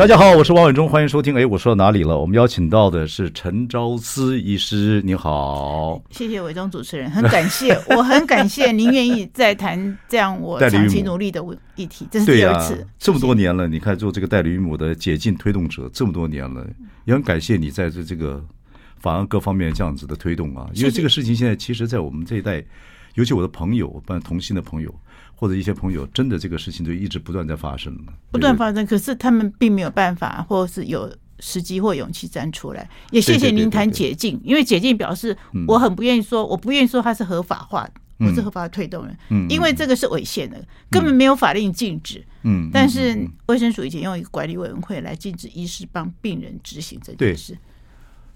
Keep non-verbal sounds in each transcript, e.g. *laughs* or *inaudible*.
大家好，我是王伟忠，欢迎收听。哎，我说到哪里了？我们邀请到的是陈昭思医师，你好。谢谢伟忠主持人，很感谢，我很感谢您愿意再谈这样我长期努力的议题，这是第二次。啊，这么多年了，你看做这个代理母的解禁推动者这么多年了，也很感谢你在这这个法案各方面这样子的推动啊。因为这个事情现在其实，在我们这一代，尤其我的朋友，办同性的朋友。或者一些朋友，真的这个事情就一直不断在发生，不断发生。可是他们并没有办法，或是有时机或勇气站出来。也谢谢您谈解禁，因为解禁表示我很不愿意说，我不愿意说它是合法化的，我是合法的推动人。因为这个是违宪的，根本没有法令禁止。嗯，但是卫生署已经用一个管理委员会来禁止医师帮病人执行这件事。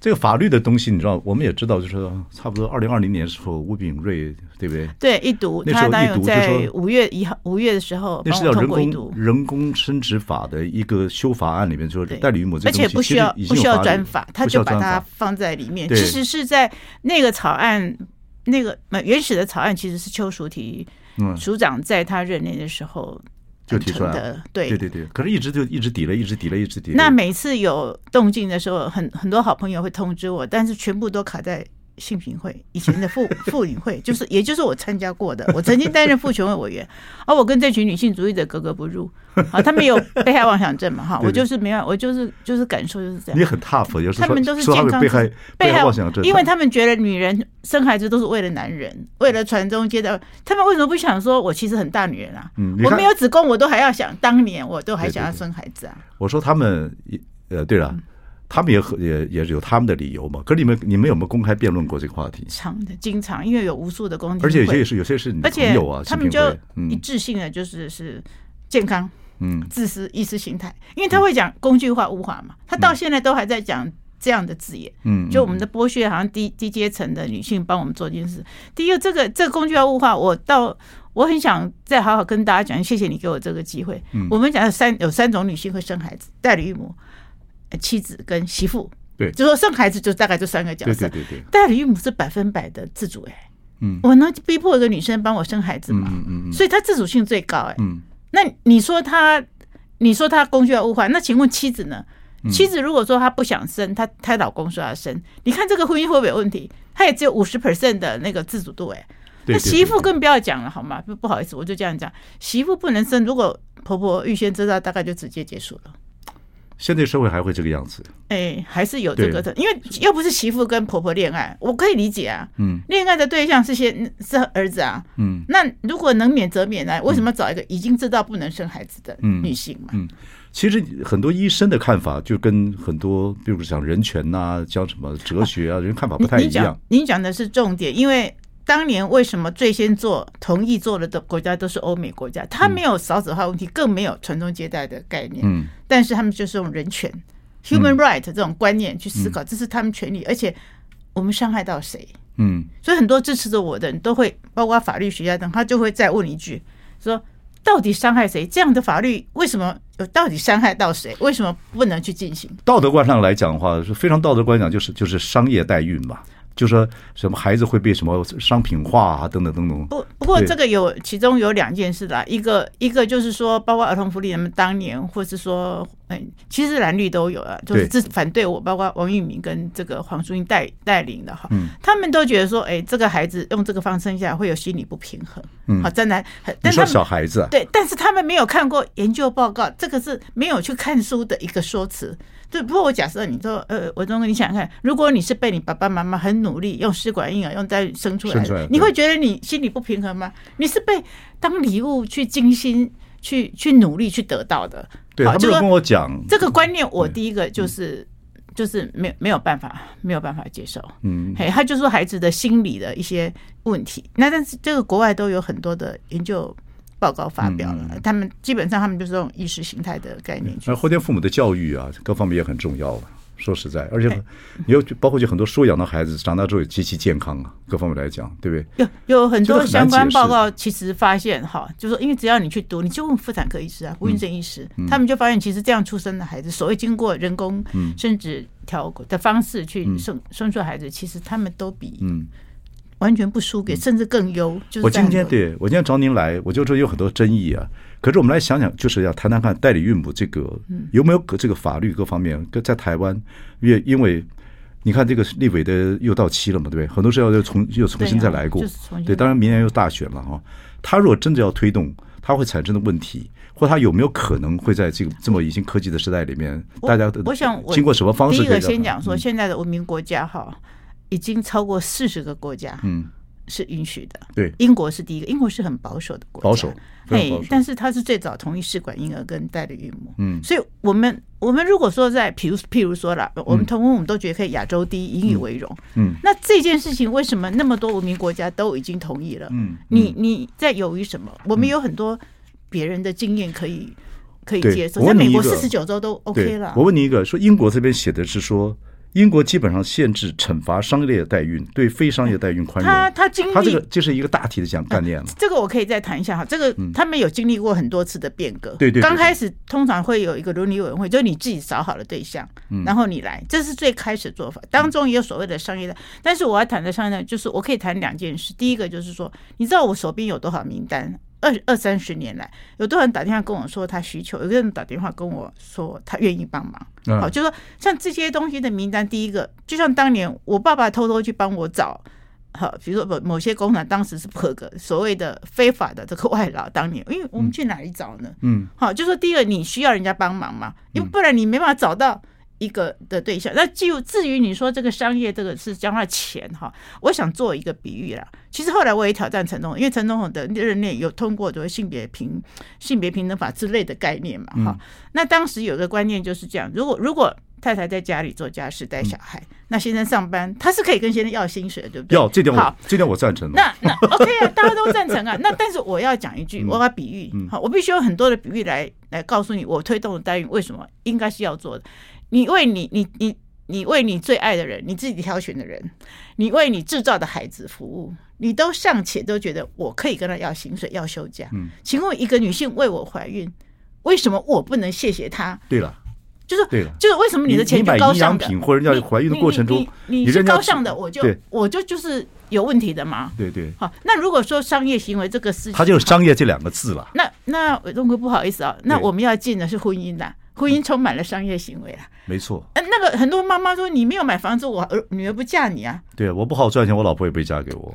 这个法律的东西，你知道，我们也知道，就是差不多二零二零年的时候，吴秉瑞，对不对？对，一读，他当有在五月一号五月的时候，那是叫人工人工生殖法的一个修法案里面，就是代理孕母这个东西，而且不需要不需要专法，他就把它放在里面。其实是在那个草案，那个原始的草案其实是邱淑媞署长在他任内的时候。就提出来的，对对对对，可是一直就一直抵了，一直抵了，一直抵。那每次有动静的时候，很很多好朋友会通知我，但是全部都卡在。性平会以前的妇 *laughs* 妇女会，就是也就是我参加过的，*laughs* 我曾经担任妇权会委员，而我跟这群女性主义者格格不入啊，他们有 *laughs* 被害妄想症嘛哈，我就是没有，我就是就是感受就是这样。你很 tough，有时候他们都是健康被害被害妄想症，因为他们觉得女人生孩子都是为了男人，为了传宗接代，他们为什么不想说我其实很大女人啊？我没有子宫，我都还要想当年我都还想要生孩子啊。我说他们呃，对了。他们也也也有他们的理由嘛？可是你们你们有没有公开辩论过这个话题？常的，经常，因为有无数的公，而且有些也是有些是你的朋友啊，他们就一致性的就是是健康，嗯，自私意识形态，因为他会讲工具化物化嘛，他到现在都还在讲这样的字眼，嗯，就我们的剥削，好像低低阶层的女性帮我们做这件事。第一个，这个这个工具化物化，我到我很想再好好跟大家讲，谢谢你给我这个机会。我们讲三有三种女性会生孩子，代理孕母。妻子跟媳妇，对，就说生孩子就大概这三个角色。对对对，代理孕母是百分百的自主哎，嗯，我能逼迫一个女生帮我生孩子吗？嗯嗯，所以她自主性最高哎。嗯，那你说她，你说她工具要物化，那请问妻子呢？妻子如果说她不想生，她她老公说要生，你看这个婚姻会不会有问题？她也只有五十 percent 的那个自主度哎。那媳妇更不要讲了好吗？不不好意思，我就这样讲，媳妇不能生，如果婆婆预先知道，大概就直接结束了。现在社会还会这个样子？哎，还是有这个的，因为又不是媳妇跟婆婆恋爱，我可以理解啊。嗯，恋爱的对象是些是儿子啊。嗯，那如果能免则免呢？为什么找一个已经知道不能生孩子的女性嘛？嗯，其实很多医生的看法就跟很多，比如讲人权呐，讲什么哲学啊，人看法不太一样。您讲的是重点，因为。当年为什么最先做同意做的的国家都是欧美国家？他没有少子化问题，更没有传宗接代的概念。嗯，但是他们就是用人权 （human right） 这种观念去思考，这是他们权利。而且我们伤害到谁？嗯，所以很多支持着我的人都会，包括法律学家等，他就会再问一句：说到底伤害谁？这样的法律为什么有？到底伤害到谁？为什么不能去进行？道德观上来讲的话，是非常道德观讲，就是就是商业代孕嘛。就说什么孩子会被什么商品化啊，等等等等。不不过这个有其中有两件事的，一个一个就是说，包括儿童福利他们当年，或是说，嗯，其实蓝绿都有啊，就是这反对我，包括王玉明跟这个黄淑英带带领的哈，他们都觉得说，哎，这个孩子用这个方生下来会有心理不平衡，嗯，好，真的。你说小孩子对，但是他们没有看过研究报告，这个是没有去看书的一个说辞。对，不过我假设你说，呃，文忠哥，你想想看，如果你是被你爸爸妈妈很努力用试管婴儿用在生出来的，你会觉得你心理不平衡吗？你是被当礼物去精心去去努力去得到的。对，他没有跟我讲这个观念，我第一个就是就是没有没有办法没有办法接受。嗯，嘿，他就说孩子的心理的一些问题，那但是这个国外都有很多的研究。报告发表了。嗯、他们基本上他们就是这种意识形态的概念。那后天父母的教育啊，各方面也很重要了。说实在，而且你有包括就很多收养的孩子长大之后也极其健康啊，各方面来讲，对不对？有有很多相关报告，其实发现哈，就是说，因为只要你去读，你就问妇产科医师啊、不孕症医师，嗯、他们就发现，其实这样出生的孩子，所谓经过人工生殖调的方式去生、嗯、生出孩子，其实他们都比嗯。完全不输给，甚至更优。就是我今天对我今天找您来，我就说有很多争议啊。可是我们来想想，就是要谈谈看代理孕母这个有没有这个法律各方面，在台湾，因为因为你看这个立委的又到期了嘛，对不对？很多事要又重又重新再来过。对，当然明年又大选了哈。他如果真的要推动，他会产生的问题，或他有没有可能会在这个这么已经科技的时代里面，大家我想经过什么方式？第一个先讲说，现在的文明国家哈。已经超过四十个国家，嗯，是允许的。对，英国是第一个，英国是很保守的国家，保守。哎，但是它是最早同意试管婴儿跟代理孕母。嗯，所以我们我们如果说在，譬如譬如说了，我们同婚我们都觉得可以亚洲第一，引以为荣。嗯，那这件事情为什么那么多文明国家都已经同意了？嗯，你你在犹豫什么？我们有很多别人的经验可以可以接受，在美国四十九州都 OK 了。我问你一个，说英国这边写的是说。英国基本上限制惩罚商业代孕，对非商业代孕宽容。他他经历，他这个就是一个大体的讲概念了。这个我可以再谈一下哈，这个他们有经历过很多次的变革。对对。刚开始通常会有一个伦理委员会，就是你自己找好了对象，然后你来，这是最开始做法。当中也有所谓的商业的，但是我要谈的商业的，就是我可以谈两件事。第一个就是说，你知道我手边有多少名单？二二三十年来，有多少人打电话跟我说他需求，有个人打电话跟我说他愿意帮忙。好，就是说像这些东西的名单，第一个就像当年我爸爸偷偷去帮我找，好，比如说某某些工厂当时是不合格，所谓的非法的这个外劳，当年因为我们去哪里找呢？嗯，好，就是说第一个你需要人家帮忙嘛，因为不然你没办法找到。一个的对象，那就至于你说这个商业，这个是将来钱哈，我想做一个比喻啦。其实后来我也挑战陈总，因为陈总统的任内有通过这性别平性别平等法之类的概念嘛哈。那当时有个观念就是这样：如果如果太太在家里做家事带小孩，那先生上班，他是可以跟先生要薪水，对不对？要这点好，这点我赞成。那那 OK 啊，*laughs* 大家都赞成啊。那但是我要讲一句，我要比喻，好，我必须有很多的比喻来来告诉你，我推动的代孕为什么应该是要做的。你为你你你你为你最爱的人，你自己挑选的人，你为你制造的孩子服务，你都尚且都觉得我可以跟他要薪水要休假。嗯，请问一个女性为我怀孕，为什么我不能谢谢她？对了，就是对了，就是为什么你的钱是高尚的，或者要怀孕的过程中你是高尚的，我就我就就是有问题的嘛。对对。好，那如果说商业行为这个事情，它就是商业这两个字了。那那伟东哥不好意思啊，那我们要进的是婚姻的。婚姻充满了商业行为啊，没错。嗯，那个很多妈妈说，你没有买房子，我儿女儿不嫁你啊。对，我不好赚钱，我老婆也不会嫁给我。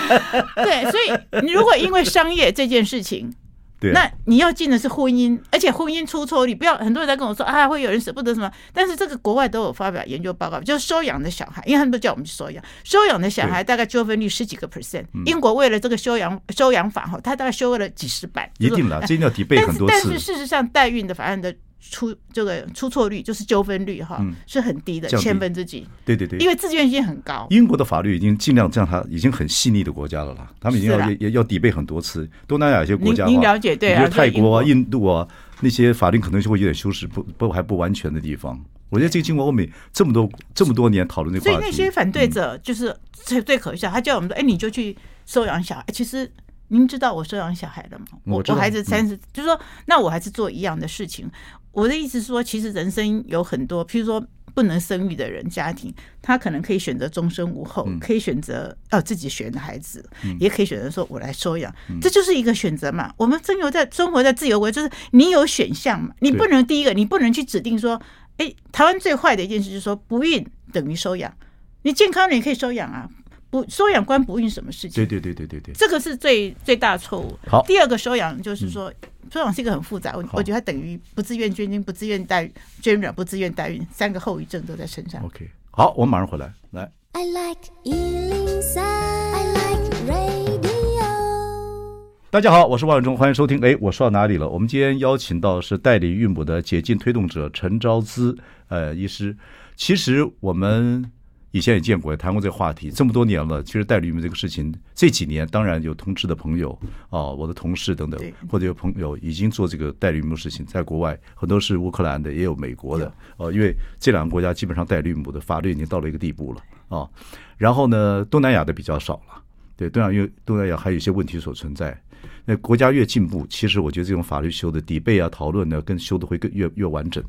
*laughs* 对，所以你如果因为商业这件事情，对，那你要进的是婚姻，而且婚姻出错你不要很多人在跟我说啊，会有人舍不得什么。但是这个国外都有发表研究报告，就是收养的小孩，因为他们都叫我们去收养，收养的小孩大概纠纷率十几个 percent。英国为了这个收养收养法哈，他大概修了几十版。一定了，这一定要提背很多次。但是事实上，代孕的法案的。出这个出错率就是纠纷率哈，是很低的，千分之几。对对对，因为自愿性很高。英国的法律已经尽量这样，它已经很细腻的国家了啦。他们已经要也要抵背很多次。东南亚一些国家，您了解对啊？比如泰国啊、印度啊那些法律可能就会有点修饰不不还不完全的地方。我觉得这个经过欧美这么多这么多年讨论这个，所以那些反对者就是最最可笑，他叫我们说：“哎，你就去收养小孩。”其实。您知道我收养小孩了吗？我我孩子三十、嗯，就是说，那我还是做一样的事情。我的意思是说，其实人生有很多，譬如说不能生育的人，家庭他可能可以选择终身无后，嗯、可以选择要自己选的孩子，嗯、也可以选择说我来收养，嗯、这就是一个选择嘛。我们生活在生活在自由国，就是你有选项嘛。你不能第一个，你不能去指定说，哎，台湾最坏的一件事就是说不孕等于收养，你健康你可以收养啊。不收养关不孕什么事情？对对对对对对，这个是最最大错误。好，第二个收养就是说，收养是一个很复杂，我我觉得它等于不自愿捐精、不自愿代捐卵、不自愿代孕三个后遗症都在身上。OK，好，我们马上回来。来，I like 103, I like radio。大家好，我是万永忠，欢迎收听。哎，我说到哪里了？我们今天邀请到是代理孕母的解禁推动者陈昭姿呃医师。其实我们。以前也见过，也谈过这个话题。这么多年了，其实代理孕母这个事情，这几年当然有同志的朋友啊，我的同事等等，或者有朋友已经做这个代理孕母事情，在国外很多是乌克兰的，也有美国的啊。因为这两个国家基本上代理孕母的法律已经到了一个地步了啊。然后呢，东南亚的比较少了，对，东南亚东南亚还有一些问题所存在。那国家越进步，其实我觉得这种法律修的底背啊、讨论呢，更修的会更越越完整。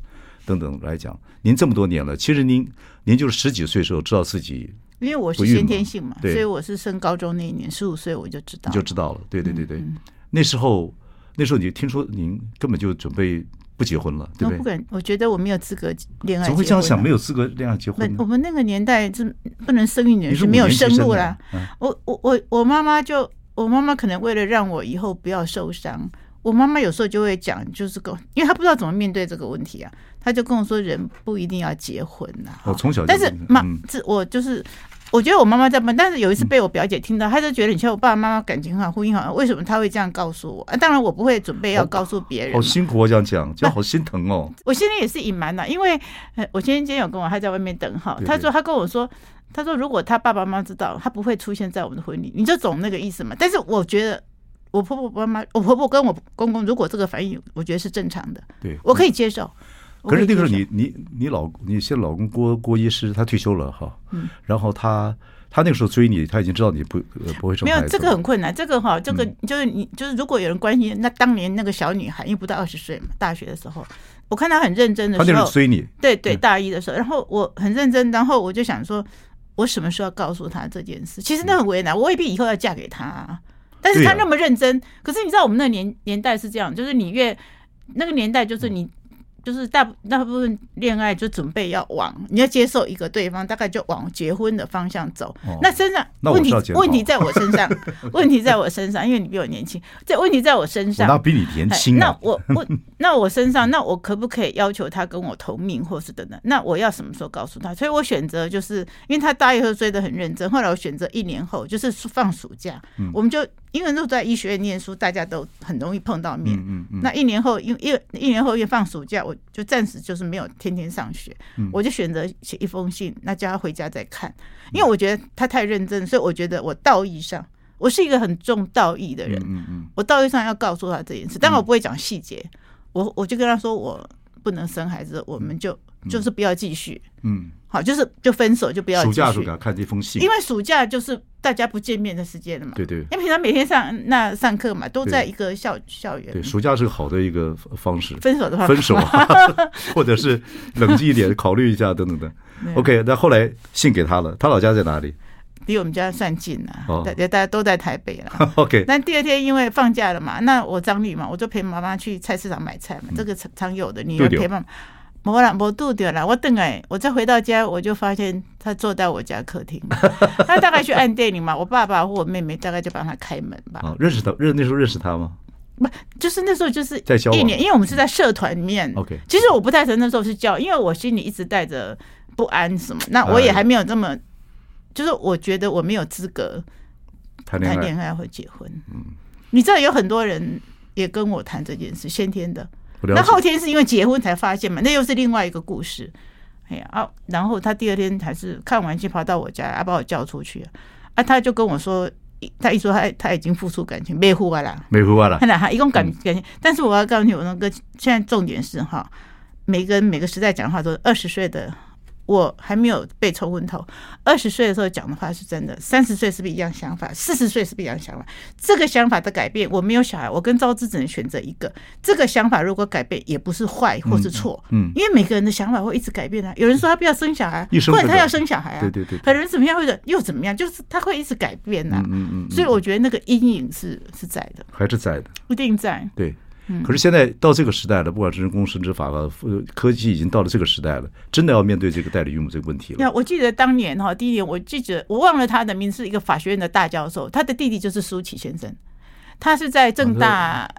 等等来讲，您这么多年了，其实您您就是十几岁的时候知道自己，因为我是先天性嘛，所以我是升高中那一年，十五岁我就知道，就知道了。对对对对，那时候那时候你听说您根本就准备不结婚了，对不对？我不敢，我觉得我没有资格恋爱。怎么会这样想？没有资格恋爱结婚？我们那个年代是不能生育女是没有生路啦。我我我我妈妈就我妈妈可能为了让我以后不要受伤。我妈妈有时候就会讲，就是跟，因为她不知道怎么面对这个问题啊，她就跟我说，人不一定要结婚呐。我从小，但是妈，这我就是，我觉得我妈妈在问，但是有一次被我表姐听到，她就觉得你像我爸爸妈妈感情很好，婚姻好，为什么她会这样告诉我？啊，当然我不会准备要告诉别人。好辛苦，我这样讲，就好心疼哦。我现在也是隐瞒了，因为我今天今天有跟我，他在外面等哈，他说他跟我说，他说如果他爸爸妈妈知道，他不会出现在我们的婚礼，你就懂那个意思嘛。但是我觉得。我婆婆、妈妈，我婆婆跟我公公，如果这个反应，我觉得是正常的，对，我可以接受。可是那个时候，你你你老你现在老公郭郭医师他退休了哈，嗯，然后他他那个时候追你，他已经知道你不不会生孩子。没有这个很困难，这个哈，这个就是你就是如果有人关心，那当年那个小女孩，因为不到二十岁嘛，大学的时候，我看她很认真的时候，他那时候追你，对对，大一的时候，然后我很认真，然后我就想说，我什么时候要告诉他这件事？其实那很为难，我未必以后要嫁给他。但是他那么认真，可是你知道我们那个年年代是这样，就是你越那个年代，就是你。就是大大部分恋爱就准备要往你要接受一个对方，大概就往结婚的方向走。那身上问题问题在我身上，*laughs* 问题在我身上，因为你比我年轻，这问题在我身上。那比你年轻。那我我那我身上，那我可不可以要求他跟我同命，或是等等？那我要什么时候告诉他？所以我选择就是因为他大一后追的很认真，后来我选择一年后，就是放暑假，我们就。因为都在医学院念书，大家都很容易碰到面。嗯嗯，那一年后，因为一一年后又放暑假，我就暂时就是没有天天上学，我就选择写一封信，那叫他回家再看。因为我觉得他太认真，所以我觉得我道义上，我是一个很重道义的人。嗯嗯，我道义上要告诉他这件事，但我不会讲细节。我我就跟他说，我不能生孩子，我们就就是不要继续。嗯。好，就是就分手，就不要。暑假时候给他看这封信，因为暑假就是大家不见面的时间了嘛。对对。因为平常每天上那上课嘛，都在一个校校园。对，暑假是个好的一个方式。分手的话，分手，*laughs* 或者是冷静一点，考虑一下等等等。*laughs* OK，那后来信给他了，他老家在哪里？离我们家算近了，大家大家都在台北了。*laughs* OK。那第二天因为放假了嘛，那我张丽嘛，我就陪妈妈去菜市场买菜嘛，这个常常有的，你要陪妈妈。我啦，我肚掉了。我等哎，我再回到家，我就发现他坐在我家客厅。*laughs* 他大概去按电铃嘛，我爸爸或我妹妹大概就帮他开门吧。哦，认识他，认那时候认识他吗？不，就是那时候就是在一年，因为我们是在社团里面。OK，其实我不太承认那时候是交，因为我心里一直带着不安什么。那我也还没有这么，就是我觉得我没有资格谈恋爱或结婚。嗯，你知道有很多人也跟我谈这件事，先天的。那后天是因为结婚才发现嘛？那又是另外一个故事。哎呀啊！然后他第二天还是看完戏跑到我家，啊把我叫出去啊！他就跟我说，他一说他他已经付出感情，没付完了，没付完了。*laughs* 看来他一共感感情，但是我要告诉你，我那个现在重点是哈，每个人每个时代讲话都是二十岁的。我还没有被冲昏头，二十岁的时候讲的话是真的，三十岁是不是一样想法？四十岁是不是一样想法？这个想法的改变，我没有小孩，我跟昭姿只能选择一个。这个想法如果改变，也不是坏或是错，嗯，因为每个人的想法会一直改变啊。有人说他不要生小孩，或者他要生小孩啊，对对对，可能怎么样或者又怎么样，就是他会一直改变啊。嗯嗯，所以我觉得那个阴影是是在的，还是在的，一定在，对。可是现在到这个时代了，不管是人工生殖法了，科技已经到了这个时代了，真的要面对这个代理孕母这个问题了。那我记得当年哈，第一年我记得我忘了他的名字，是一个法学院的大教授，他的弟弟就是苏启先生，他是在正大，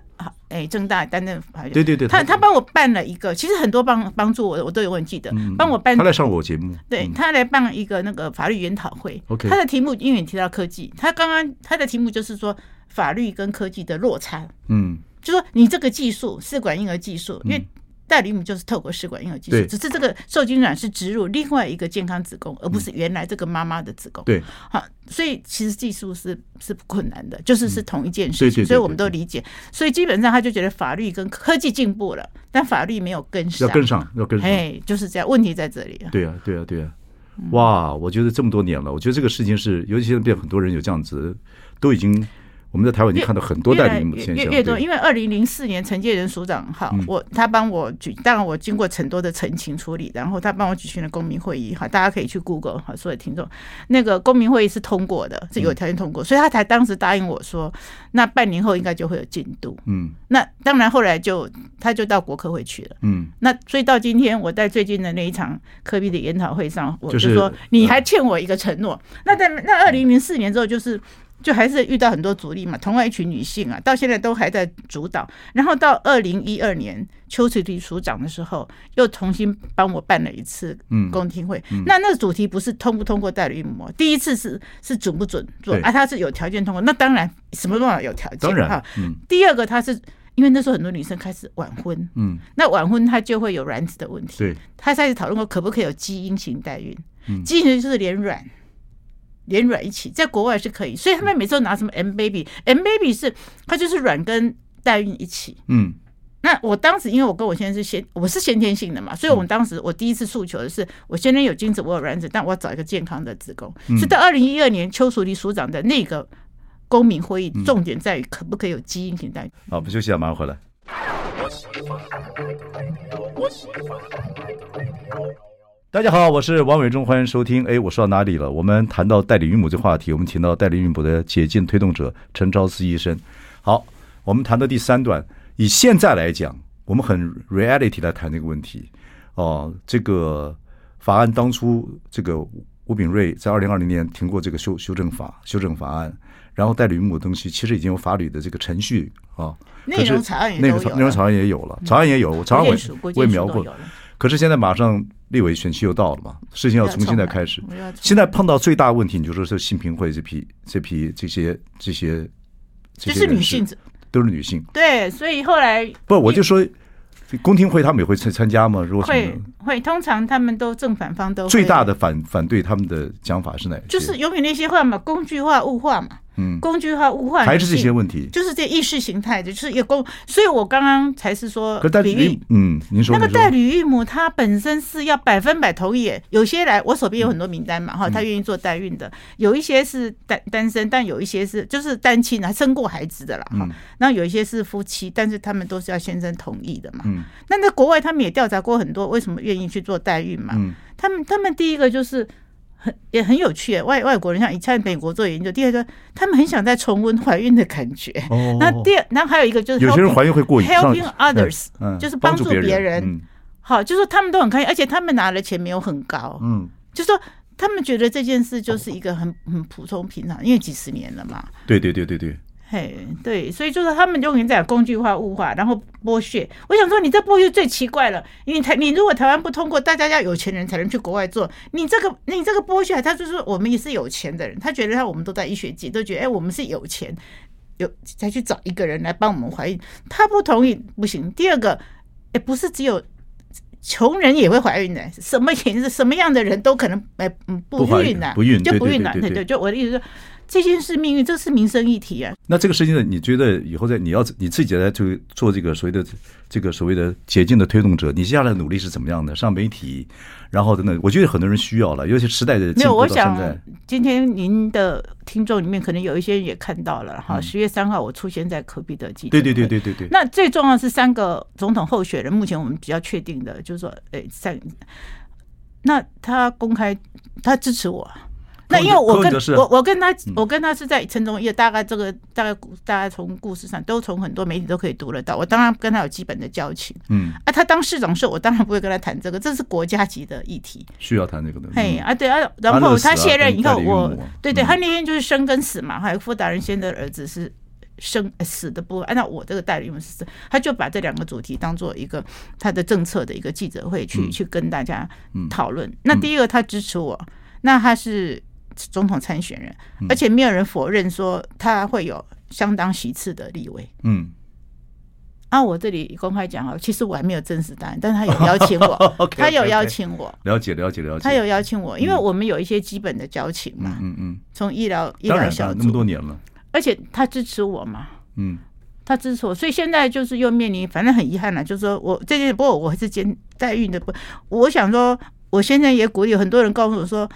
哎，正大担任法院。对对对，他他帮我办了一个，其实很多帮帮助我的，我都有问记得，帮我办。他来上我节目，对他来办一个那个法律研讨会。OK，他的题目因为你提到科技，他刚刚他的题目就是说法律跟科技的落差。嗯。就说你这个技术试管婴儿技术，因为代理母就是透过试管婴儿技术，只是这个受精卵是植入另外一个健康子宫，而不是原来这个妈妈的子宫。对，好，所以其实技术是是不困难的，就是是同一件事所以我们都理解。所以基本上他就觉得法律跟科技进步了，但法律没有跟上，要跟上，要跟上。哎，就是这样，问题在这里。对啊，对啊，对啊。哇，我觉得这么多年了，我觉得这个事情是，尤其现在变很多人有这样子，都已经。我们在台湾已经看到很多代理孕母现象，越，多，因为二零零四年陈建仁署长哈，我他帮我举，当然我经过很多的澄清处理，然后他帮我举行了公民会议哈，大家可以去 Google 哈，所有听众，那个公民会议是通过的，是有条件通过，所以他才当时答应我说，那半年后应该就会有进度，嗯，那当然后来就他就到国科会去了，嗯，那所以到今天我在最近的那一场科比的研讨会上，我就说你还欠我一个承诺，那在那二零零四年之后就是。就还是遇到很多阻力嘛，同样一群女性啊，到现在都还在主导。然后到二零一二年邱垂媞署长的时候，又重新帮我办了一次公听会。嗯嗯、那那个主题不是通不通过代理孕母，第一次是是准不准做啊？他是有条件通过，那当然什么办法有条件哈。嗯、第二个，他是因为那时候很多女生开始晚婚，嗯，那晚婚她就会有卵子的问题。对，他开始讨论过可不可以有基因型代孕，嗯、基因型就是连卵。连卵一起，在国外是可以，所以他们每次都拿什么 M baby，M baby 是它就是卵跟代孕一起。嗯，那我当时因为我跟我先生是先，我是先天性的嘛，所以我们当时我第一次诉求的是，我先天有精子，我有卵子，但我要找一个健康的子宫。是到二零一二年邱淑丽署长的那个公民会议，重点在于可不可以有基因型代孕。好，我们休息一下，马上回来。大家好，我是王伟忠，欢迎收听。哎，我说到哪里了？我们谈到代理孕母这话题，我们请到代理孕母的解禁推动者陈昭思医生。好，我们谈到第三段，以现在来讲，我们很 reality 来谈这个问题。哦，这个法案当初，这个吴炳瑞在二零二零年通过这个修修正法修正法案，然后代理孕母的东西其实已经有法律的这个程序啊，内容草案也内容草案也有了，草案也有，草案我我也描过。可是现在马上立委选期又到了嘛，事情要从现在开始。现在碰到最大问题，你就说是新平会这批这批这些这些，就是女性，都是女性。对，所以后来不，我就说公听会他们也会参参加吗？如果会会，通常他们都正反方都。最大的反反对他们的讲法是哪？就是永远那些话嘛，工具化、物化嘛。嗯，工具化、物化还是这些问题，就是这意识形态的，就是一个公。所以我刚刚才是说，比喻，嗯，您说那个代理孕母，她本身是要百分百同意。有些来，我手边有很多名单嘛，哈，她愿意做代孕的，有一些是单单身，但有一些是就是单亲还生过孩子的啦，哈。那有一些是夫妻，但是他们都是要先生同意的嘛。嗯。那在国外，他们也调查过很多，为什么愿意去做代孕嘛？嗯。他们他们第一个就是。很也很有趣，外外国人像以在美国做研究。第二个，他们很想再重温怀孕的感觉。哦。*laughs* 那第二，然后还有一个就是，有些人怀孕会过瘾，helping others，就是帮助别人。好，就是说他们都很开心，而且他们拿的钱没有很高。嗯。就是说他们觉得这件事就是一个很很普通平常，因为几十年了嘛。对对对对对。嘿，对，所以就是他们永远在工具化、物化，然后剥削。我想说，你这剥削最奇怪了。因为台，你如果台湾不通过，大家要有钱人才能去国外做。你这个，你这个剥削，他就是我们也是有钱的人，他觉得他我们都在医学界，都觉得哎，我们是有钱，有才去找一个人来帮我们怀孕。他不同意，不行。第二个，哎，不是只有穷人也会怀孕的，什么颜色、什么样的人都可能哎，嗯，不孕的，不孕就不孕了。对对，就我的意思说。这件事命运，这是民生议题啊。那这个事情呢？你觉得以后在你要你自己来就做这个所谓的这个所谓的捷径的推动者，你接下来的努力是怎么样的？上媒体，然后等等，我觉得很多人需要了，尤其时代的。没有，我想今天您的听众里面可能有一些人也看到了哈。十月三号我出现在柯 P 的记者。对对对对对对。那最重要是三个总统候选人，目前我们比较确定的就是说，哎，三，那他公开他支持我。那因为我跟我我跟他我跟他是在城中业，大概这个大概大概从故事上都从很多媒体都可以读得到。我当然跟他有基本的交情，嗯啊，他当市长时候，我当然不会跟他谈这个，这是国家级的议题，需要谈这个的。嘿啊，对啊，然后他卸任以后，我对对，他那天就是生跟死嘛，还有傅达人先的儿子是生死的部分，按照我这个代理孕是，他就把这两个主题当做一个他的政策的一个记者会去去跟大家讨论。那第一个他支持我，那他是。总统参选人，而且没有人否认说他会有相当席次的立委。嗯，啊，我这里公开讲啊，其实我还没有正式答案，但是他有邀请我，*laughs* okay, 他有邀请我，了解了解了解，他有邀请我，因为我们有一些基本的交情嘛，嗯嗯，从医疗医疗小组。那么多年了，而且他支持我嘛，嗯，他支持我，所以现在就是又面临，反正很遗憾了，就是说我这件，不过我还是兼代孕的，不，我想说，我现在也鼓励很多人告诉我说。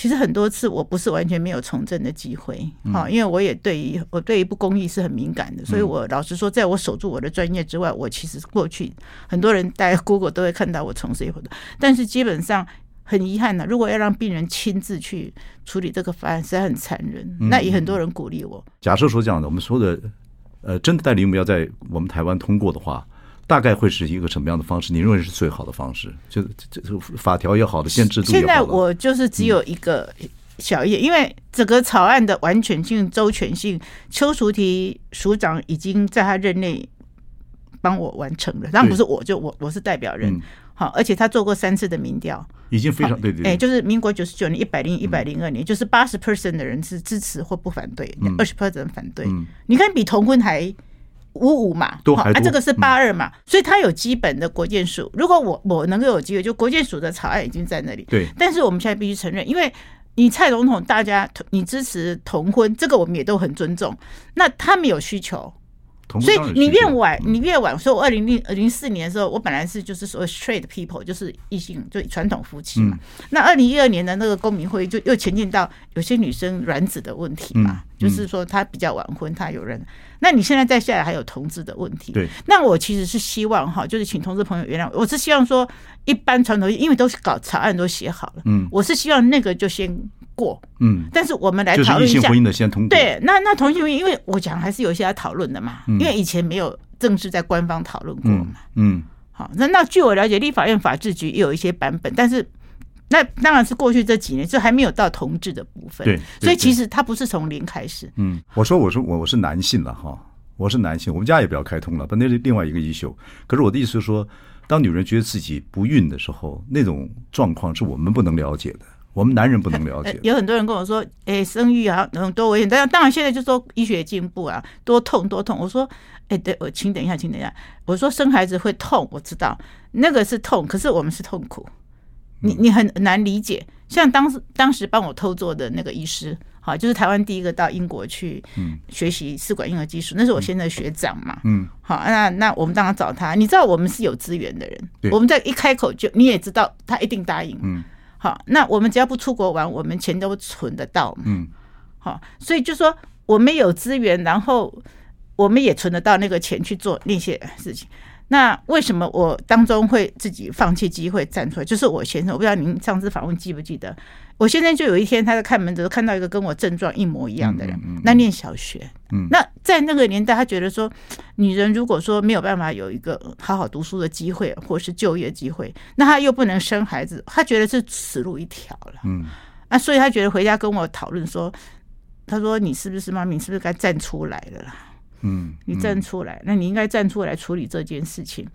其实很多次我不是完全没有从政的机会，好，因为我也对于我对于不公益是很敏感的，所以我老实说，在我守住我的专业之外，我其实过去很多人在 *laughs* Google 都会看到我从事一活动，但是基本上很遗憾的，如果要让病人亲自去处理这个方案，实在很残忍。那也很多人鼓励我。假设说这样的，我们说的呃，真的代理孕母要在我们台湾通过的话。大概会是一个什么样的方式？你认为是最好的方式？就这这法条也好的，限制度也好。现在我就是只有一个小叶，因为整个草案的完全性、周全性，邱淑媞署长已经在他任内帮我完成了。当然不是我，就我我是代表人。好，而且他做过三次的民调，已经非常对对。哎，就是民国九十九年、一百零一百零二年，就是八十 percent 的人是支持或不反对，二十 percent 反对。你看，比同婚还。五五嘛，好，啊，这个是八二嘛，嗯，所以它有基本的国建署。如果我我能够有机会，就国建署的草案已经在那里。对，但是我们现在必须承认，因为你蔡总统，大家你支持同婚，这个我们也都很尊重。那他们有需求。所以你越晚，你越晚。所以我二零零零四年的时候，我本来是就是所谓 straight people，就是异性，就传统夫妻嘛。那二零一二年的那个公民会议就又前进到有些女生卵子的问题嘛，就是说她比较晚婚，她有人。那你现在再下来还有同志的问题。对。那我其实是希望哈，就是请同志朋友原谅我，我是希望说一般传统，因为都是搞草案都写好了，嗯，我是希望那个就先。过，嗯，但是我们来讨论一下，就是异性婚姻的先通过。对，那那同性婚姻，因为我讲还是有一些要讨论的嘛，因为以前没有正式在官方讨论过嘛，嗯，好，那那据我了解，立法院法制局也有一些版本，但是那当然是过去这几年，就还没有到同志的部分，对，所以其实它不是从零开始。嗯，我说我说我我是男性了哈，我是男性，我们家也不要开通了，但那是另外一个 issue。可是我的意思是说，当女人觉得自己不孕的时候，那种状况是我们不能了解的。我们男人不能了解。*laughs* 有很多人跟我说：“哎，生育啊，能多危险。”但当然，现在就说医学进步啊，多痛多痛。我说：“哎，对，我请等一下，请等一下。”我说：“生孩子会痛，我知道那个是痛，可是我们是痛苦，你你很难理解。像当时当时帮我偷做的那个医师，好，就是台湾第一个到英国去学习试管婴儿技术，那是我现在的学长嘛。嗯，好，那那我们当然找他。你知道我们是有资源的人，我们在一开口就你也知道，他一定答应。嗯。好，那我们只要不出国玩，我们钱都存得到。嗯，好，所以就说我们有资源，然后我们也存得到那个钱去做那些事情。那为什么我当中会自己放弃机会站出来？就是我先生，我不知道您上次访问记不记得？我先生就有一天他在看门的时候看到一个跟我症状一模一样的人，那念小学。嗯，那在那个年代，他觉得说，女人如果说没有办法有一个好好读书的机会，或是就业机会，那他又不能生孩子，他觉得是死路一条了。嗯，那所以他觉得回家跟我讨论说，他说你是不是妈咪？你是不是该站出来了啦？嗯，你站出来，那你应该站出来处理这件事情。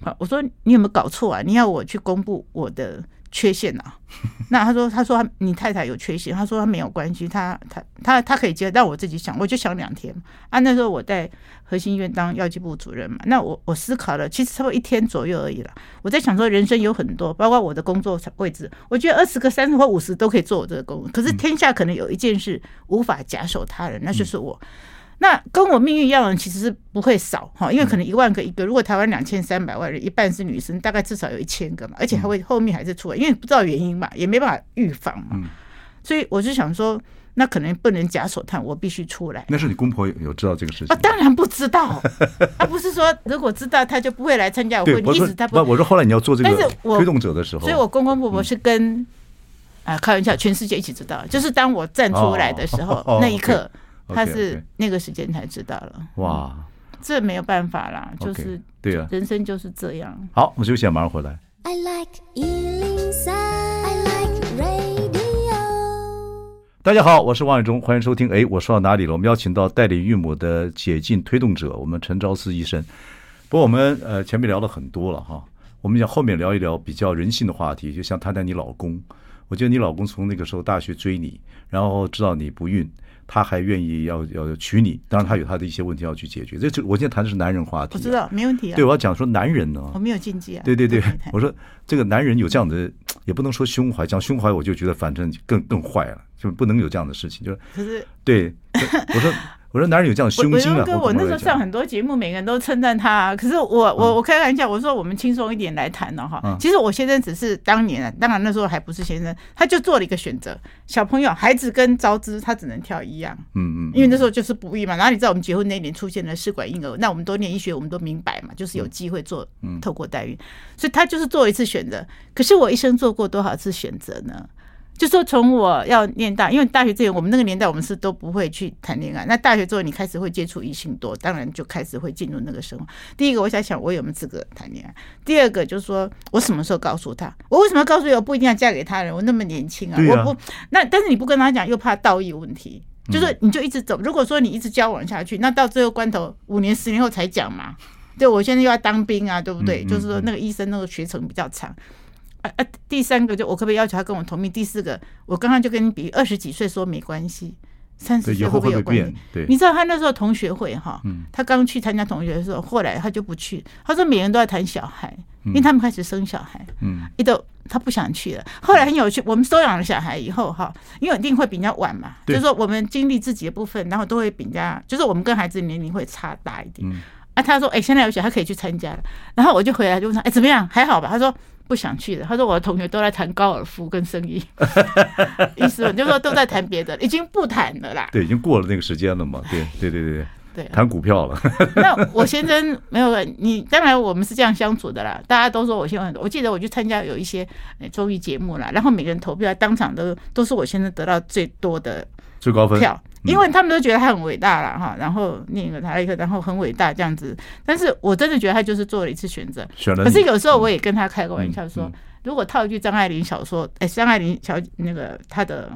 好，我说你有没有搞错啊？你要我去公布我的缺陷啊？*laughs* 那他说，他说他你太太有缺陷，他说他没有关系，他他他他可以接，但我自己想，我就想两天啊。那时候我在核心医院当药剂部主任嘛，那我我思考了，其实差不多一天左右而已了。我在想说，人生有很多，包括我的工作位置，我觉得二十个、三十或五十都可以做我这个工作。可是天下可能有一件事无法假手他人，那就是我。那跟我命运一样的人其实是不会少哈，因为可能一万个一个，如果台湾两千三百万人，一半是女生，大概至少有一千个嘛，而且还会后面还是出来，因为不知道原因嘛，也没办法预防嘛，所以我就想说，那可能不能假手探，我必须出来。那是你公婆有知道这个事情？啊，当然不知道，*laughs* 他不是说如果知道他就不会来参加我婚礼，意思他不。我说后来你要做这个推动者的时候，所以我公公婆婆是跟啊开玩笑，全世界一起知道，就是当我站出来的时候那一刻。他是那个时间才知道了，哇，这没有办法啦，就是对啊，人生就是这样。好，我们休息，马上回来。I like 103, I like radio。大家好，我是王伟忠，欢迎收听。哎，我说到哪里了？我们邀请到代理孕母的解禁推动者，我们陈昭思医生。不过我们呃前面聊了很多了哈，我们想后面聊一聊比较人性的话题，就像谈谈你老公。我觉得你老公从那个时候大学追你，然后知道你不孕。他还愿意要要娶你，当然他有他的一些问题要去解决。这就我现在谈的是男人话题，我知道没问题啊。对，我要讲说男人呢，我没有禁忌啊。对对对，我说这个男人有这样的，也不能说胸怀，讲胸怀我就觉得反正更更坏了，就不能有这样的事情，就是。可是对，*laughs* 我说。我说男人有这样胸襟啊！我我那时候上很多节目，每个人都称赞他、啊。可是我我我开玩笑，我说我们轻松一点来谈了哈。其实我先生只是当年，啊，当然那时候还不是先生，他就做了一个选择。小朋友、孩子跟招资，他只能跳一样。嗯嗯。因为那时候就是不易嘛。然后你知道我们结婚那年出现了试管婴儿，那我们多年医学，我们都明白嘛，就是有机会做透过代孕，所以他就是做一次选择。可是我一生做过多少次选择呢？就说从我要念大，因为大学之前我们那个年代我们是都不会去谈恋爱。那大学之后你开始会接触异性多，当然就开始会进入那个生活。第一个我想想我有没有资格谈恋爱，第二个就是说我什么时候告诉他，我为什么要告诉你我不一定要嫁给他人？我那么年轻啊，啊，我不那但是你不跟他讲又怕道义问题，就是你就一直走。如果说你一直交往下去，那到最后关头五年十年后才讲嘛。对，我现在又要当兵啊，对不对？就是说那个医生那个学程比较长。啊啊！第三个就我可不可以要求他跟我同命？第四个，我刚刚就跟你比，二十几岁说没关系，三十岁会不会有关系？对，你知道他那时候同学会哈，他刚去参加同学的时候，后来他就不去。他说每人都在谈小孩，因为他们开始生小孩，嗯，一都他不想去了。后来很有趣，我们收养了小孩以后哈，因为一定会比人家晚嘛，就是说我们经历自己的部分，然后都会比人家，就是我们跟孩子年龄会差大一点。啊，他说哎，现在有小孩可以去参加了，然后我就回来就问他哎，怎么样？还好吧？他说。不想去了。他说我的同学都在谈高尔夫跟生意，*laughs* 意思就是说都在谈别的，已经不谈了啦。对，已经过了那个时间了嘛。对，对，对，对，对，谈股票了。*laughs* 那我先生没有你，当然我们是这样相处的啦。大家都说我先生我记得我去参加有一些综艺节目啦，然后每个人投票，当场都都是我先生得到最多的最高分票。因为他们都觉得他很伟大了哈，然后那个他一个，然后很伟大这样子。但是我真的觉得他就是做了一次选择。可是有时候我也跟他开个玩笑说，如果套一句张爱玲小说，哎，张爱玲小那个他的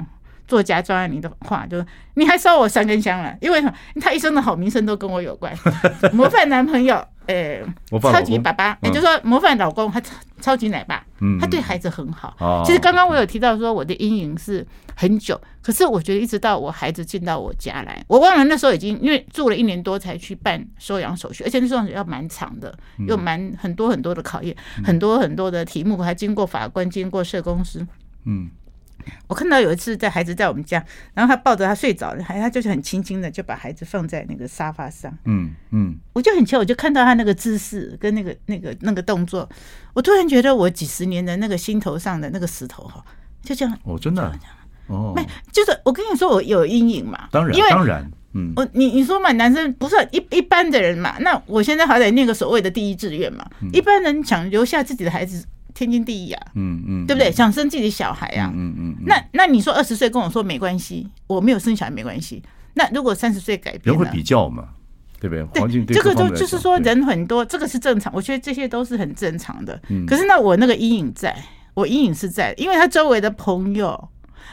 作家张爱玲的话，就是你还烧我三根香了，因为他一生的好名声都跟我有关，模范男朋友。诶、欸，超级爸爸，也就是说模范老公，他超超级奶爸，他对孩子很好。其实刚刚我有提到说我的阴影是很久，可是我觉得一直到我孩子进到我家来，我忘了那时候已经因为住了一年多才去办收养手续，而且那时候要蛮长的，又蛮很多很多的考验，很多很多的题目，还经过法官，经过社公司，嗯。我看到有一次在孩子在我们家，然后他抱着他睡着，还他就是很轻轻的就把孩子放在那个沙发上，嗯嗯，我就很奇怪，我就看到他那个姿势跟那个那个那个动作，我突然觉得我几十年的那个心头上的那个石头哈，就这样哦，真的哦，没就是我跟你说我有阴影嘛，当然因为当然，嗯，我你你说嘛，男生不是一一般的人嘛，那我现在好歹念个所谓的第一志愿嘛，一般人想留下自己的孩子。天经地义啊，嗯嗯，对不对？想生自己的小孩啊，嗯嗯，那那你说二十岁跟我说没关系，我没有生小孩没关系。那如果三十岁改变，人会比较嘛，对不对？环境对这个就就是说人很多，这个是正常，我觉得这些都是很正常的。可是那我那个阴影在，我阴影是在，因为他周围的朋友，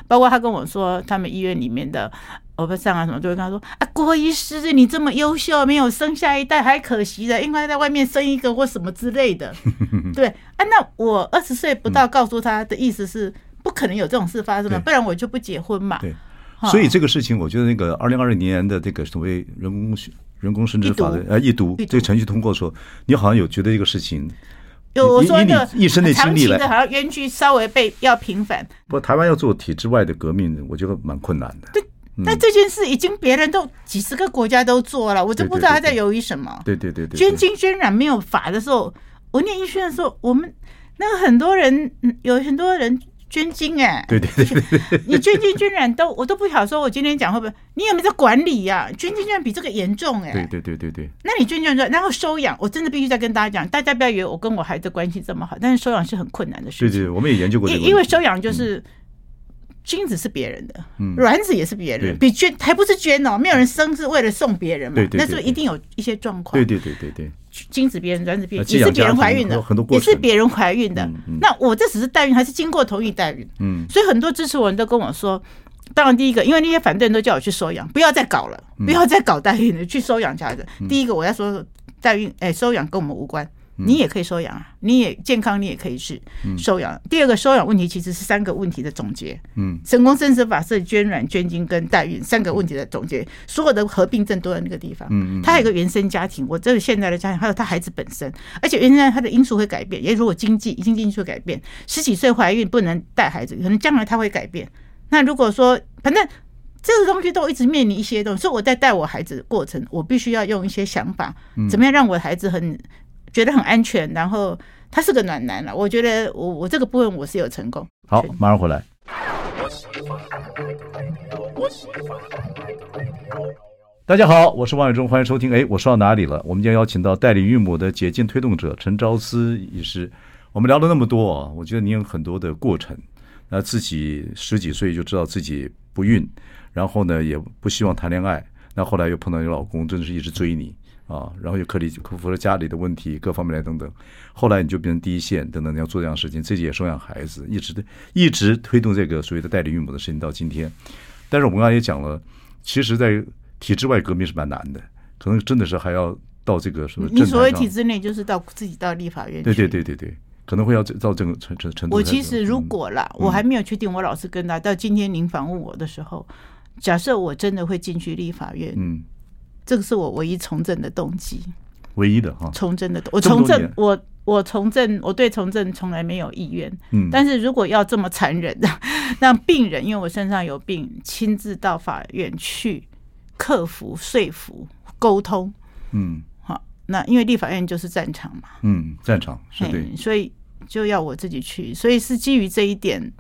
包括他跟我说，他们医院里面的。我不上啊，什么就会跟他说啊，郭医师，你这么优秀，没有生下一代，还可惜的，应该在外面生一个或什么之类的。*laughs* 对啊，那我二十岁不到，告诉他的意思是不可能有这种事发生嘛，不然我就不结婚嘛。对，所以这个事情，我觉得那个二零二零年的这个所谓人工人工生殖法的呃一读这个程序通过的时候，你好像有觉得这个事情。有我说的一生的经历来，好像冤屈稍微被要平反。不，台湾要做体制外的革命，我觉得蛮困难的。对。但这件事已经别人都几十个国家都做了，我就不知道他在犹豫什么。对对对对，捐精捐卵没有法的时候，我念医学的时候，我们那个很多人有很多人捐精哎。对对对，你捐精捐卵都我都不想，说我今天讲会不会？你有没有在管理呀？捐精捐卵比这个严重哎。对对对对对。那你捐精捐卵，然后收养，我真的必须再跟大家讲，大家不要以为我跟我孩子关系这么好，但是收养是很困难的事情。对对，我们也研究过。因因为收养就是。精子是别人的，卵子也是别人，比捐还不是捐哦，没有人生是为了送别人嘛，那是不是一定有一些状况？对对对对对，精子别人，卵子别人，也是别人怀孕的，也是别人怀孕的。那我这只是代孕，还是经过同意代孕？嗯，所以很多支持我人都跟我说，当然第一个，因为那些反对人都叫我去收养，不要再搞了，不要再搞代孕了，去收养家人。第一个我要说代孕，哎，收养跟我们无关。你也可以收养啊，你也健康，你也可以是收养。第二个收养问题其实是三个问题的总结。嗯，成功生殖法是捐卵、捐精跟代孕三个问题的总结，所有的合并症都在那个地方。嗯嗯，他还有一个原生家庭，我这个现在的家庭，还有他孩子本身，而且原生家庭他的因素会改变，也如果经济经济因素改变，十几岁怀孕不能带孩子，可能将来他会改变。那如果说反正这个东西都一直面临一些东西，所以我在带我孩子的过程，我必须要用一些想法，怎么样让我的孩子很。觉得很安全，然后他是个暖男了。我觉得我我这个部分我是有成功。好，马上回来。大家好，我是王伟忠，欢迎收听。哎，我说到哪里了？我们今天邀请到代理孕母的解禁推动者陈昭思医师。我们聊了那么多啊，我觉得你有很多的过程。那自己十几岁就知道自己不孕，然后呢也不希望谈恋爱。那后来又碰到你老公，真的是一直追你。啊，然后又克里克服了家里的问题，各方面来等等，后来你就变成第一线等等，你要做这样的事情，自己也收养孩子，一直的一直推动这个所谓的代理孕母的事情到今天。但是我们刚才也讲了，其实，在体制外革命是蛮难的，可能真的是还要到这个什么？你所谓体制内，就是到自己到立法院。对对对对对，可能会要到这个程程程度。我其实如果啦，我还没有确定，我老是跟他到今天您访问我的时候，假设我真的会进去立法院，嗯。这个是我唯一从政的动机，唯一的哈。从政的，我从政，我我从政，我对从政从来没有意愿。嗯，但是如果要这么残忍 *laughs* 的让病人，因为我身上有病，亲自到法院去克服、说服、沟通，嗯，好，那因为立法院就是战场嘛，嗯，战场是对，所以就要我自己去，所以是基于这一点，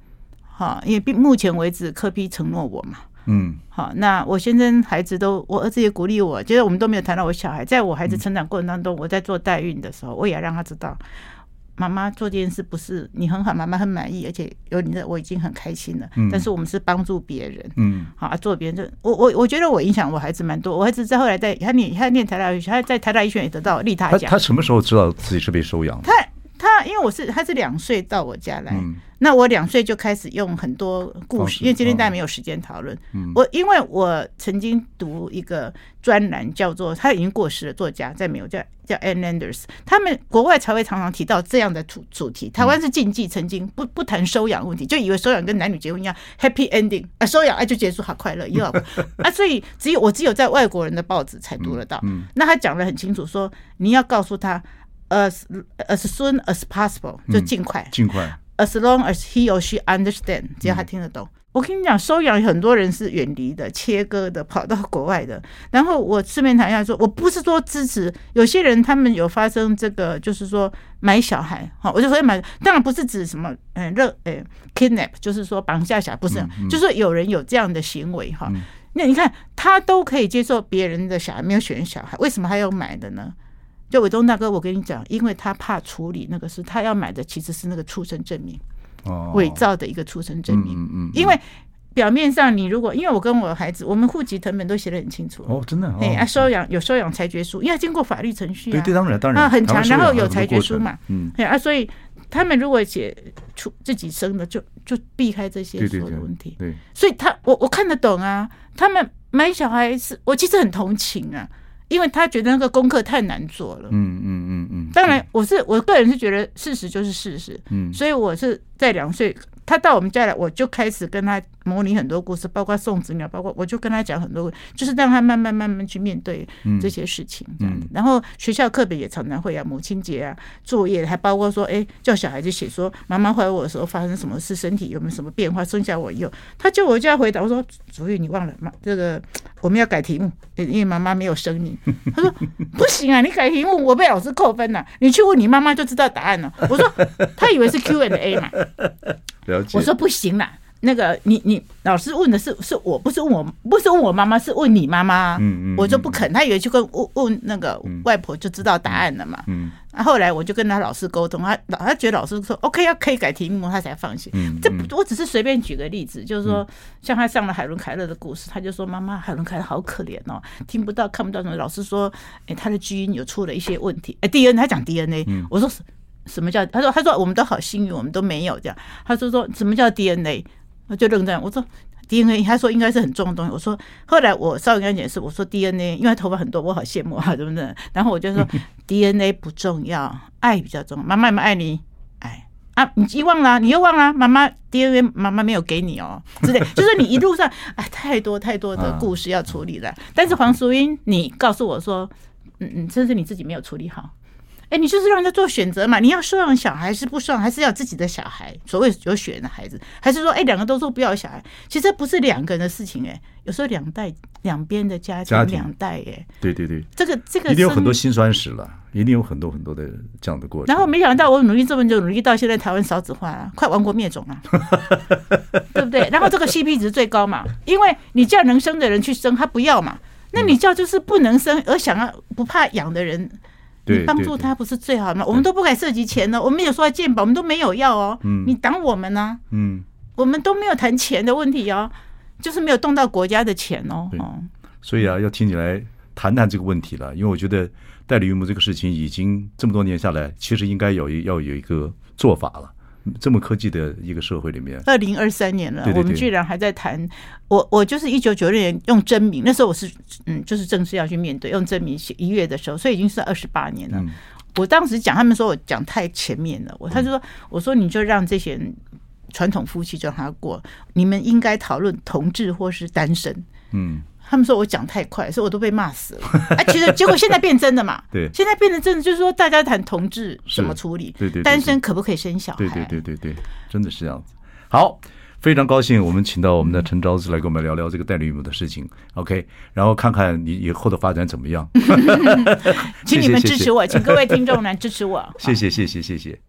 哈，因为目前为止柯批承诺我嘛。嗯，好，那我先生孩子都，我儿子也鼓励我，觉得我们都没有谈到我小孩，在我孩子成长过程当中，我在做代孕的时候，我也要让他知道，妈妈做这件事不是你很好，妈妈很满意，而且有你的我已经很开心了。嗯，但是我们是帮助别人，嗯，好，做别人就我我我觉得我影响我孩子蛮多，我孩子在后来在他念他念台大医学，他在台大医学院也得到利他奖。他他什么时候知道自己是被收养的？他。他因为我是他是两岁到我家来，嗯、那我两岁就开始用很多故事，因为今天大家没有时间讨论。嗯、我因为我曾经读一个专栏，叫做他已经过世的作家，在美国叫叫 Ann Landers，他们国外才会常常提到这样的主主题。台湾是禁忌，曾经不不谈收养问题，就以为收养跟男女结婚一样 happy ending 啊，收养哎就结束，好快乐，以后啊，所以只有我只有在外国人的报纸才读得到。那他讲的很清楚，说你要告诉他。As as soon as possible，就尽快，尽快。As long as he or she understand，只要他听得懂。我跟你讲，收养很多人是远离的、切割的，跑到国外的。然后我顺便谈一下，说我不是说支持有些人，他们有发生这个，就是说买小孩，哈，我就说买，当然不是指什么，嗯，热，哎，kidnap，就是说绑架小孩，不是，就是说有人有这样的行为，哈。那你看他都可以接受别人的小孩，没有选小孩，为什么还要买的呢？就伟东大哥，我跟你讲，因为他怕处理那个事，他要买的其实是那个出生证明，伪造的一个出生证明。嗯嗯。因为表面上你如果，因为我跟我孩子，我们户籍成本都写得很清楚。哦，真的。哎，啊，收养有收养裁决书，因为经过法律程序。对对，当然当然。啊，很强，然后有裁决书嘛。嗯。哎啊，所以他们如果写出自己生的，就就避开这些所有的问题。对。所以他我我看得懂啊，他们买小孩是我其实很同情啊。因为他觉得那个功课太难做了。嗯嗯嗯嗯。当然，我是我个人是觉得事实就是事实。嗯。所以我是在两岁。他到我们家来，我就开始跟他模拟很多故事，包括送子鸟，包括我就跟他讲很多，就是让他慢慢慢慢去面对这些事情这样子。然后学校课本也常常会啊，母亲节啊，作业还包括说，哎，叫小孩子写说妈妈怀我的时候发生什么事，身体有没有什么变化，生下我以后，他叫我就要回答，我说主玉你忘了妈这个我们要改题目，因为妈妈没有生你。他说 *laughs* 不行啊，你改题目我被老师扣分了，你去问你妈妈就知道答案了。我说 *laughs* 他以为是 Q and A 嘛。我说不行啦，那个你你老师问的是是我不是问我不是问我妈妈是问你妈妈，嗯嗯，我就不肯，他以为去跟问问那个外婆就知道答案了嘛，嗯，然后后来我就跟他老师沟通，他老他觉得老师说 OK 要可以改题目，他才放心。这我只是随便举个例子，就是说像他上了海伦凯勒的故事，他就说妈妈海伦凯勒好可怜哦，听不到看不到什么，老师说哎他的基因有出了一些问题，哎 DNA 他讲 DNA，我说是。什么叫？他说：“他说我们都好幸运，我们都没有这样。”他说：“说什么叫 DNA？” 我就愣在，我说 DNA，他说应该是很重的东西。我说，后来我稍微跟他解释，我说 DNA，因为头发很多，我好羡慕啊，对不对？然后我就说 *laughs* DNA 不重要，爱比较重要。妈妈有没有爱你？爱啊，你遗忘了，你又忘了，妈妈 DNA，妈妈没有给你哦，之类，*laughs* 就是你一路上哎，太多太多的故事要处理了。但是黄淑英，你告诉我说，嗯嗯，这是你自己没有处理好。哎，你就是让人家做选择嘛？你要收养小孩是不收养，还是要自己的小孩？所谓有血缘的孩子，还是说，哎，两个都说不要小孩？其实不是两个人的事情，哎，有时候两代两边的家庭两代，哎，对对对，这个这个一定有很多辛酸史了，一定有很多很多的这样的过程。然后没想到我努力这么久，努力到现在台湾少子化了，快亡国灭种了，*laughs* 对不对？然后这个 CP 值最高嘛，因为你叫能生的人去生，他不要嘛，那你叫就是不能生而想要不怕养的人。你帮助他不是最好吗？我们都不敢涉及钱呢，我们有说要鉴宝，我们都没有要哦。嗯你挡我们呢？嗯，我们都没有谈钱的问题哦，就是没有动到国家的钱哦。所以啊，要听你来谈谈这个问题了，因为我觉得代理孕母这个事情已经这么多年下来，其实应该有要有一个做法了。这么科技的一个社会里面，二零二三年了，我们居然还在谈。我我就是一九九六年用真名，那时候我是嗯，就是正式要去面对用真名写一月的时候，所以已经是二十八年了。我当时讲，他们说我讲太前面了，我他就说，我说你就让这些人传统夫妻就让他过，你们应该讨论同志或是单身。嗯。他们说我讲太快，所以我都被骂死了。哎，其实 *laughs* 结果现在变真的嘛？对，现在变成真的，就是说大家谈同志怎么处理，对对，单身可不可以生小孩？对对对对对，真的是这样子。好，非常高兴，我们请到我们的陈昭子来跟我们聊聊这个代理母的事情。OK，然后看看你以后的发展怎么样。*laughs* 请你们支持我，请各位听众来支持我。谢谢谢谢谢谢。